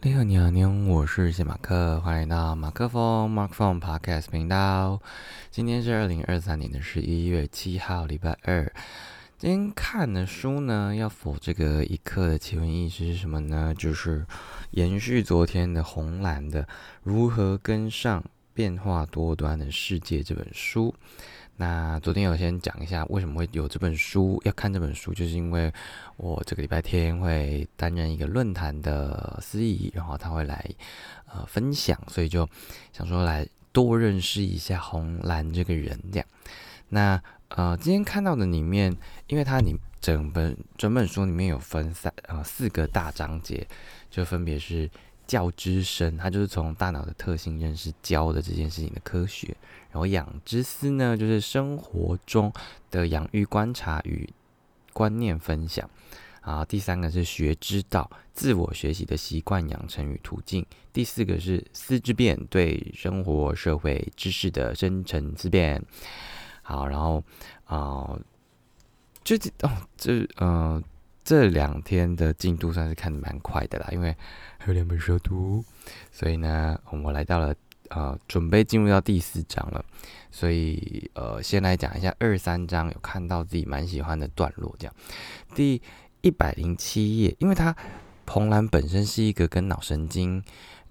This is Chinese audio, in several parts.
你好，你好，你好，我是谢马克，欢迎到马克风 Mark Phone Podcast 频道。今天是二零二三年的十一月七号，礼拜二。今天看的书呢，要否这个一刻的奇闻异事是什么呢？就是延续昨天的红蓝的《如何跟上变化多端的世界》这本书。那昨天有先讲一下为什么会有这本书，要看这本书，就是因为我这个礼拜天会担任一个论坛的司仪，然后他会来呃分享，所以就想说来多认识一下红蓝这个人这样。那呃今天看到的里面，因为它里整本整本书里面有分三呃四个大章节，就分别是。教之深，它就是从大脑的特性认识教的这件事情的科学。然后养之思呢，就是生活中的养育观察与观念分享。啊，第三个是学之道，自我学习的习惯养成与途径。第四个是思之变，对生活社会知识的深层思辨。好，然后啊，这哦这嗯。这两天的进度算是看的蛮快的啦，因为还有两本书读，所以呢，我来到了呃，准备进入到第四章了。所以呃，先来讲一下二三章有看到自己蛮喜欢的段落，这样。第一百零七页，因为他彭兰本身是一个跟脑神经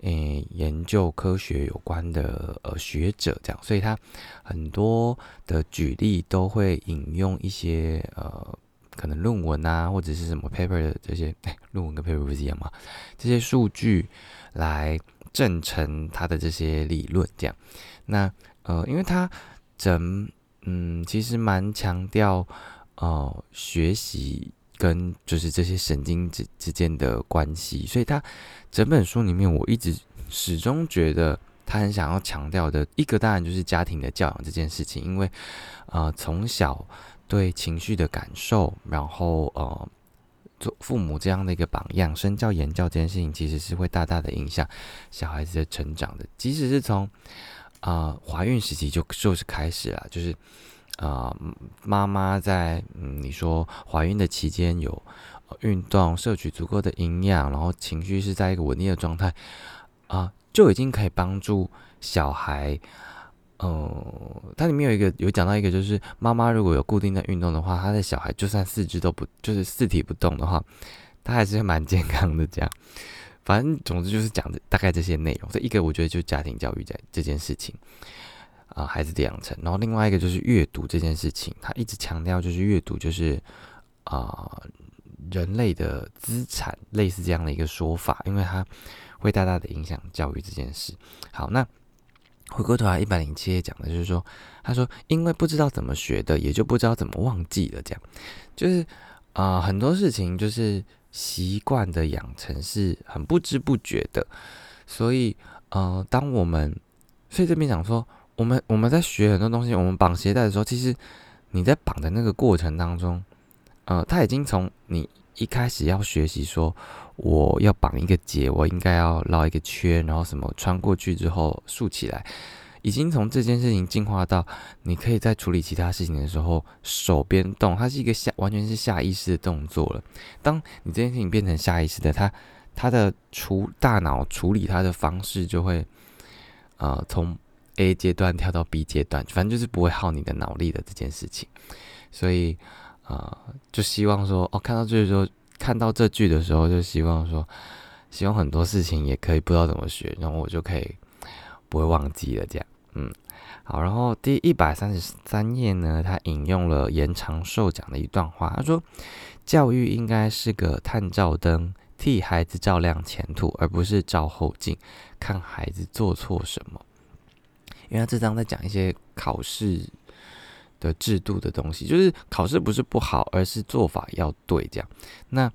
诶研究科学有关的呃学者，这样，所以他很多的举例都会引用一些呃。可能论文啊，或者是什么 paper 的这些，哎论文跟 paper 不是一样吗？这些数据来证成他的这些理论，这样。那呃，因为他整嗯，其实蛮强调哦，学习跟就是这些神经之之间的关系，所以他整本书里面，我一直始终觉得他很想要强调的一个，当然就是家庭的教养这件事情，因为呃，从小。对情绪的感受，然后呃，做父母这样的一个榜样，身教言教这件事情，其实是会大大的影响小孩子的成长的。即使是从啊怀孕时期就就是开始了，就是啊妈妈在嗯你说怀孕的期间有运动，摄取足够的营养，然后情绪是在一个稳定的状态啊，就已经可以帮助小孩。哦，它里面有一个有讲到一个，就是妈妈如果有固定的运动的话，她的小孩就算四肢都不就是四体不动的话，他还是蛮健康的。这样，反正总之就是讲的大概这些内容。这一个我觉得就家庭教育在这件事情啊，孩子的养成。然后另外一个就是阅读这件事情，他一直强调就是阅读就是啊人类的资产，类似这样的一个说法，因为它会大大的影响教育这件事。好，那。回过头来，一百零七页讲的就是说，他说，因为不知道怎么学的，也就不知道怎么忘记了。这样，就是啊，很多事情就是习惯的养成是很不知不觉的。所以，呃，当我们所以这边讲说，我们我们在学很多东西，我们绑鞋带的时候，其实你在绑的那个过程当中，呃，他已经从你一开始要学习说。我要绑一个结，我应该要绕一个圈，然后什么穿过去之后竖起来，已经从这件事情进化到你可以在处理其他事情的时候手边动，它是一个下完全是下意识的动作了。当你这件事情变成下意识的，它它的处大脑处理它的方式就会呃从 A 阶段跳到 B 阶段，反正就是不会耗你的脑力的这件事情。所以啊，就希望说哦，看到这里说。看到这句的时候，就希望说，希望很多事情也可以不知道怎么学，然后我就可以不会忘记了。这样，嗯，好。然后第一百三十三页呢，他引用了延长寿讲的一段话，他说：“教育应该是个探照灯，替孩子照亮前途，而不是照后镜，看孩子做错什么。”因为他这章在讲一些考试。的制度的东西，就是考试不是不好，而是做法要对。这样，那，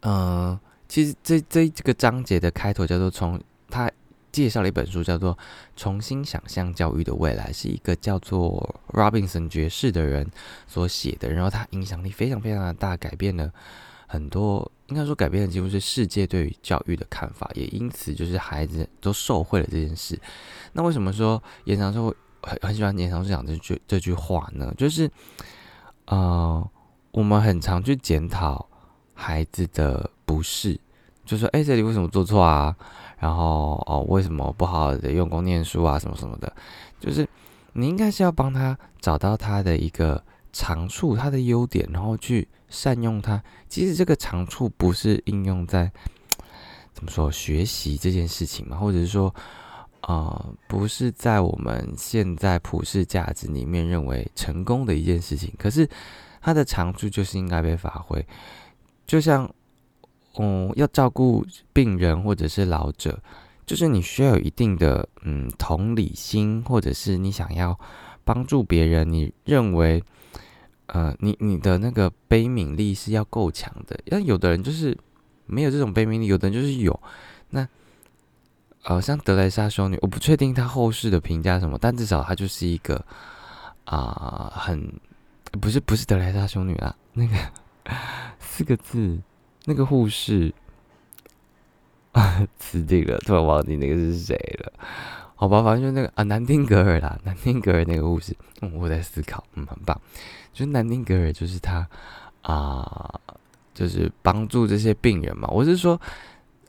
呃，其实这这这个章节的开头叫做从他介绍了一本书，叫做《重新想象教育的未来》，是一个叫做 Robinson 爵士的人所写的。然后他影响力非常非常的大，改变了很多，应该说改变了几乎是世界对于教育的看法，也因此就是孩子都受惠了这件事。那为什么说延长社会？很很喜欢年长讲这句这句话呢，就是，呃，我们很常去检讨孩子的不是，就说：“哎，这里为什么做错啊？然后哦，为什么不好好的用功念书啊？什么什么的，就是你应该是要帮他找到他的一个长处，他的优点，然后去善用它。其实这个长处不是应用在 怎么说学习这件事情嘛，或者是说。”啊，不是在我们现在普世价值里面认为成功的一件事情，可是它的长处就是应该被发挥。就像，嗯，要照顾病人或者是老者，就是你需要有一定的嗯同理心，或者是你想要帮助别人，你认为，呃，你你的那个悲悯力是要够强的。要有的人就是没有这种悲悯力，有的人就是有，那。呃，像德莱莎修女，我不确定她后世的评价什么，但至少她就是一个啊，很不是不是德莱莎修女啊，那个四个字，那个护士啊，死定了，突然忘记那个是谁了。好吧，反正就那个啊，南丁格尔啦，南丁格尔那个护士，嗯，我在思考，嗯，很棒，就是南丁格尔，就是他啊，就是帮助这些病人嘛，我是说。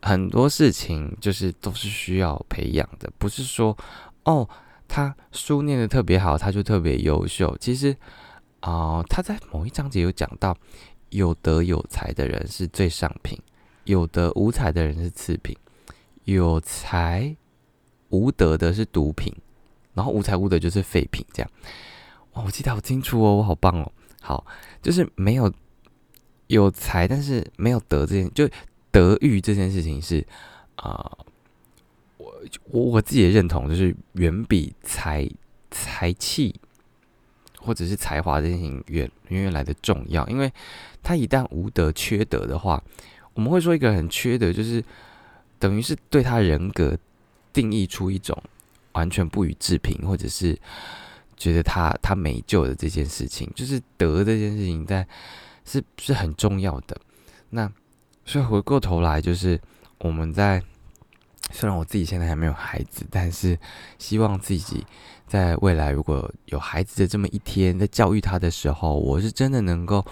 很多事情就是都是需要培养的，不是说哦，他书念的特别好，他就特别优秀。其实啊，他在某一章节有讲到，有德有才的人是最上品，有德无才的人是次品，有才无德的是毒品，然后无才无德就是废品。这样哇，我记得好清楚哦，我好棒哦。好，就是没有有才，但是没有德这件就。德育这件事情是啊，我我我自己也认同，就是远比才才气或者是才华这件事情远远远来的重要。因为他一旦无德缺德的话，我们会说一个很缺德，就是等于是对他人格定义出一种完全不予置评，或者是觉得他他没救的这件事情，就是德这件事情在是是很重要的。那所以回过头来，就是我们在虽然我自己现在还没有孩子，但是希望自己在未来如果有孩子的这么一天，在教育他的时候，我是真的能够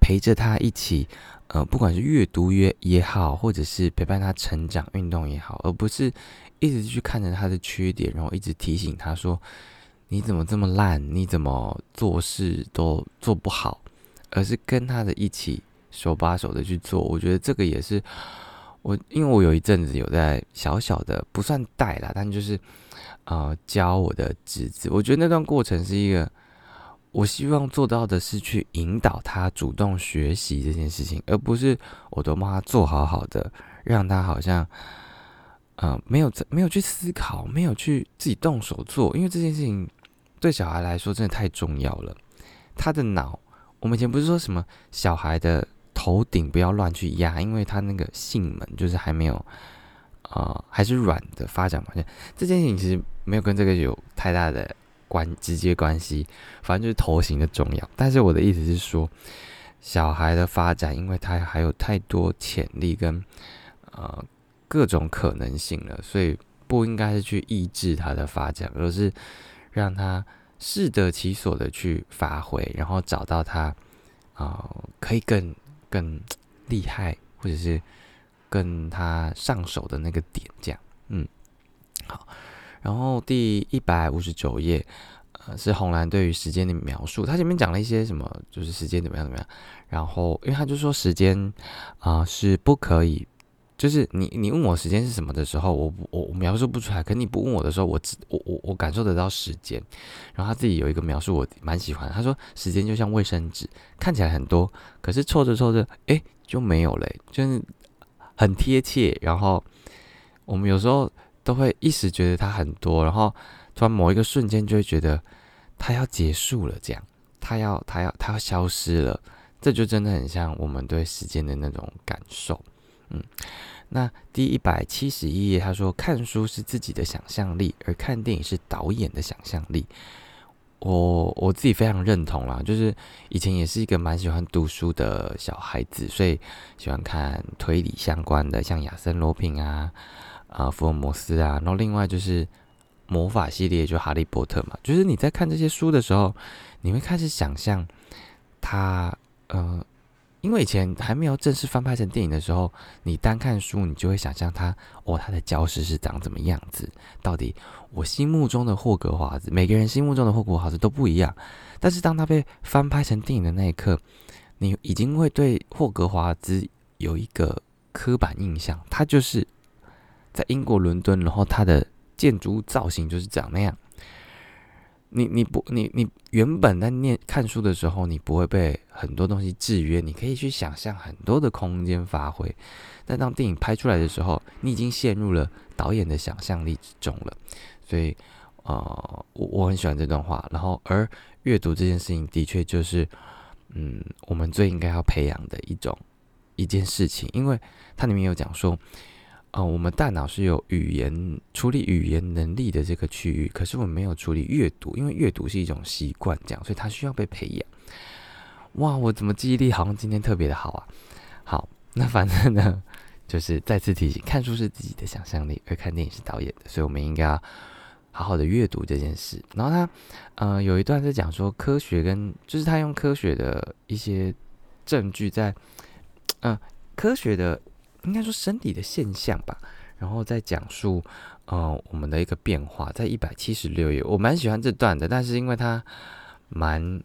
陪着他一起，呃，不管是阅读也也好，或者是陪伴他成长、运动也好，而不是一直去看着他的缺点，然后一直提醒他说：“你怎么这么烂？你怎么做事都做不好？”而是跟他的一起。手把手的去做，我觉得这个也是我，因为我有一阵子有在小小的不算带啦，但就是呃教我的侄子，我觉得那段过程是一个我希望做到的是去引导他主动学习这件事情，而不是我都帮他做好好的，让他好像呃没有没有去思考，没有去自己动手做，因为这件事情对小孩来说真的太重要了，他的脑，我们以前不是说什么小孩的。头顶不要乱去压，因为他那个性门就是还没有，呃，还是软的发展嘛。这件事情其实没有跟这个有太大的关直接关系，反正就是头型的重要。但是我的意思是说，小孩的发展，因为他还有太多潜力跟呃各种可能性了，所以不应该是去抑制他的发展，而是让他适得其所的去发挥，然后找到他啊可以更。更 厉害，或者是跟他上手的那个点，这样，嗯，好。然后第一百五十九页，呃，是红蓝对于时间的描述。他前面讲了一些什么，就是时间怎么样怎么样。然后，因为他就说时间啊是不可以。就是你，你问我时间是什么的时候，我我我描述不出来。可你不问我的时候，我我我我感受得到时间。然后他自己有一个描述，我蛮喜欢。他说时间就像卫生纸，看起来很多，可是凑着凑着，哎，就没有了，就是很贴切。然后我们有时候都会一时觉得它很多，然后突然某一个瞬间就会觉得它要结束了，这样，它要它要它要消失了。这就真的很像我们对时间的那种感受。嗯，那第一百七十一页，他说看书是自己的想象力，而看电影是导演的想象力。我我自己非常认同啦，就是以前也是一个蛮喜欢读书的小孩子，所以喜欢看推理相关的，像亚森罗宾啊、啊福尔摩斯啊，然后另外就是魔法系列，就哈利波特嘛。就是你在看这些书的时候，你会开始想象他，呃。因为以前还没有正式翻拍成电影的时候，你单看书，你就会想象他哦，他的教室是长怎么样子？到底我心目中的霍格华兹，每个人心目中的霍格华兹都不一样。但是当他被翻拍成电影的那一刻，你已经会对霍格华兹有一个刻板印象，它就是在英国伦敦，然后它的建筑造型就是长那样。你你不你你原本在念看书的时候，你不会被很多东西制约，你可以去想象很多的空间发挥。但当电影拍出来的时候，你已经陷入了导演的想象力之中了。所以，呃，我我很喜欢这段话。然后，而阅读这件事情的确就是，嗯，我们最应该要培养的一种一件事情，因为它里面有讲说。啊，我们大脑是有语言处理语言能力的这个区域，可是我们没有处理阅读，因为阅读是一种习惯，这样，所以它需要被培养。哇，我怎么记忆力好像今天特别的好啊？好，那反正呢，就是再次提醒，看书是自己的想象力，而看电影是导演的，所以我们应该要好好的阅读这件事。然后他，呃，有一段是讲说科学跟，就是他用科学的一些证据在，嗯，科学的。应该说身体的现象吧，然后再讲述呃我们的一个变化，在一百七十六页，我蛮喜欢这段的，但是因为它蛮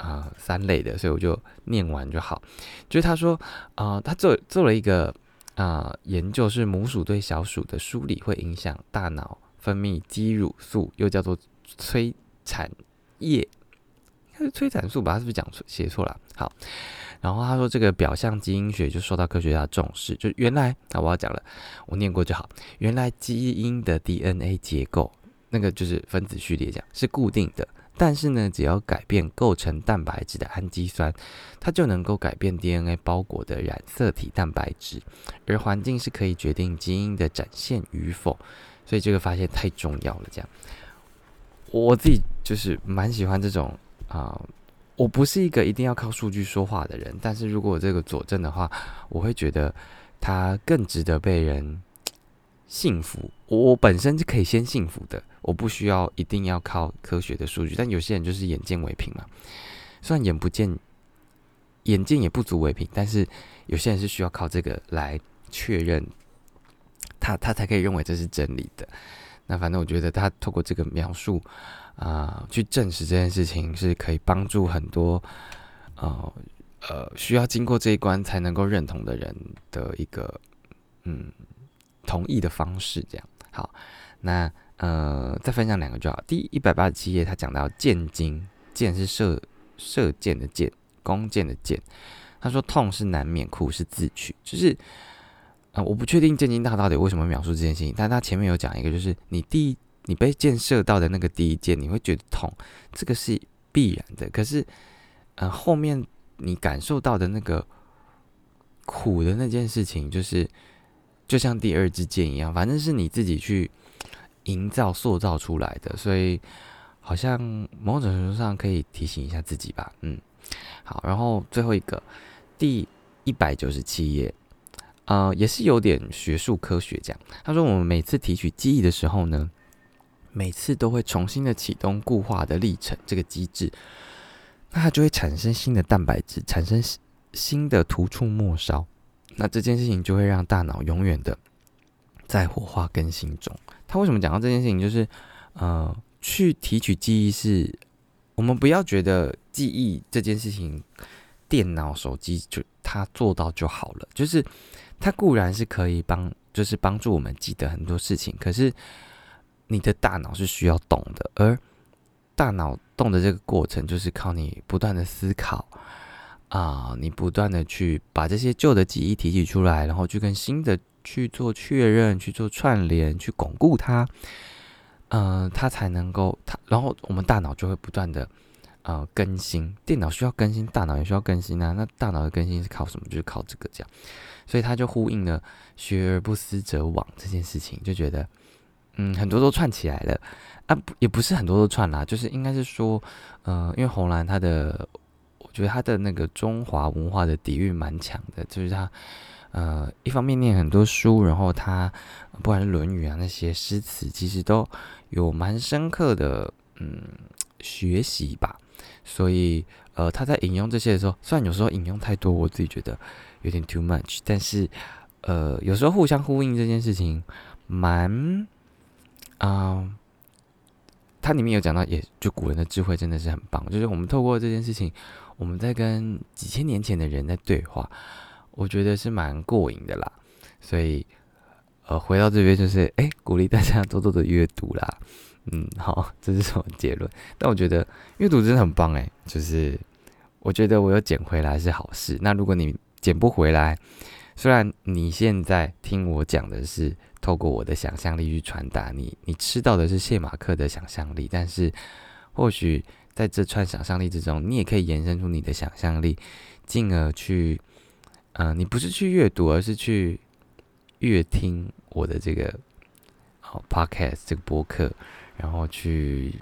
啊三类的，所以我就念完就好。就是他说啊，他做做了一个啊研究，是母鼠对小鼠的梳理会影响大脑分泌肌乳素，又叫做催产液，应该是催产素吧？他是不是讲错写错了？好。然后他说，这个表象基因学就受到科学家重视。就原来，啊我要讲了，我念过就好。原来基因的 DNA 结构，那个就是分子序列，讲是固定的。但是呢，只要改变构成蛋白质的氨基酸，它就能够改变 DNA 包裹的染色体蛋白质。而环境是可以决定基因的展现与否。所以这个发现太重要了。这样，我自己就是蛮喜欢这种啊。我不是一个一定要靠数据说话的人，但是如果这个佐证的话，我会觉得它更值得被人幸福。我我本身是可以先幸福的，我不需要一定要靠科学的数据。但有些人就是眼见为凭嘛，虽然眼不见，眼见也不足为凭，但是有些人是需要靠这个来确认，他他才可以认为这是真理的。那反正我觉得他透过这个描述。啊，去证实这件事情是可以帮助很多，呃呃，需要经过这一关才能够认同的人的一个嗯同意的方式。这样好，那呃再分享两个就好。第一百八十七页，他讲到箭经，箭是射射箭的箭，弓箭的箭。他说痛是难免，苦是自取，就是啊，我不确定剑经大到底为什么描述这件事情，但他前面有讲一个，就是你第一。你被箭射到的那个第一箭，你会觉得痛，这个是必然的。可是，呃，后面你感受到的那个苦的那件事情，就是就像第二支箭一样，反正是你自己去营造、塑造出来的。所以，好像某种程度上可以提醒一下自己吧。嗯，好。然后最后一个，第一百九十七页，呃，也是有点学术科学讲。他说，我们每次提取记忆的时候呢。每次都会重新的启动固化的历程这个机制，那它就会产生新的蛋白质，产生新的突触末梢，那这件事情就会让大脑永远的在火化更新中。他为什么讲到这件事情？就是呃，去提取记忆是，我们不要觉得记忆这件事情，电脑、手机就它做到就好了，就是它固然是可以帮，就是帮助我们记得很多事情，可是。你的大脑是需要动的，而大脑动的这个过程，就是靠你不断的思考啊，你不断的去把这些旧的记忆提取出来，然后去跟新的去做确认，去做串联，去巩固它，嗯，它才能够它，然后我们大脑就会不断的呃更新，电脑需要更新，大脑也需要更新啊。那大脑的更新是靠什么？就是靠这个这样，所以它就呼应了“学而不思则罔”这件事情，就觉得。嗯，很多都串起来了啊，也不是很多都串啦，就是应该是说，呃，因为红蓝它的，我觉得他的那个中华文化的底蕴蛮强的，就是他，呃，一方面念很多书，然后他不管是《论语》啊那些诗词，其实都有蛮深刻的嗯学习吧。所以呃，他在引用这些的时候，虽然有时候引用太多，我自己觉得有点 too much，但是呃，有时候互相呼应这件事情蛮啊。它里面有讲到，也就古人的智慧真的是很棒。就是我们透过这件事情，我们在跟几千年前的人在对话，我觉得是蛮过瘾的啦。所以，呃，回到这边就是，哎，鼓励大家多多的阅读啦。嗯，好，这是什么结论？但我觉得阅读真的很棒，哎，就是我觉得我有捡回来是好事。那如果你捡不回来，虽然你现在听我讲的是。透过我的想象力去传达你，你吃到的是谢马克的想象力，但是或许在这串想象力之中，你也可以延伸出你的想象力，进而去，嗯，你不是去阅读，而是去阅听我的这个好 podcast 这个播客，然后去，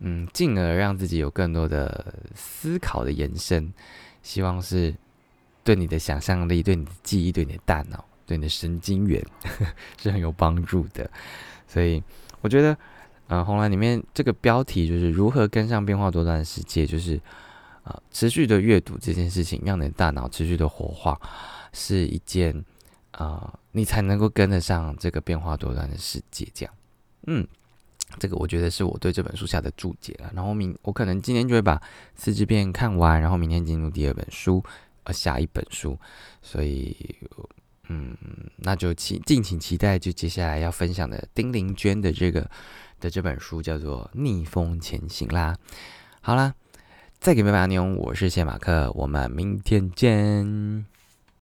嗯，进而让自己有更多的思考的延伸，希望是对你的想象力、对你的记忆、对你的大脑。对你的神经元 是很有帮助的，所以我觉得，呃，红蓝里面这个标题就是如何跟上变化多端的世界，就是啊，持续的阅读这件事情，让你的大脑持续的活化，是一件啊，你才能够跟得上这个变化多端的世界。这样，嗯，这个我觉得是我对这本书下的注解了。然后明我可能今天就会把四支片看完，然后明天进入第二本书，下一本书，所以。嗯，那就期敬请期待，就接下来要分享的丁玲娟的这个的这本书叫做《逆风前行》啦。好啦，再给拜拜，牛，我是谢马克，我们明天见。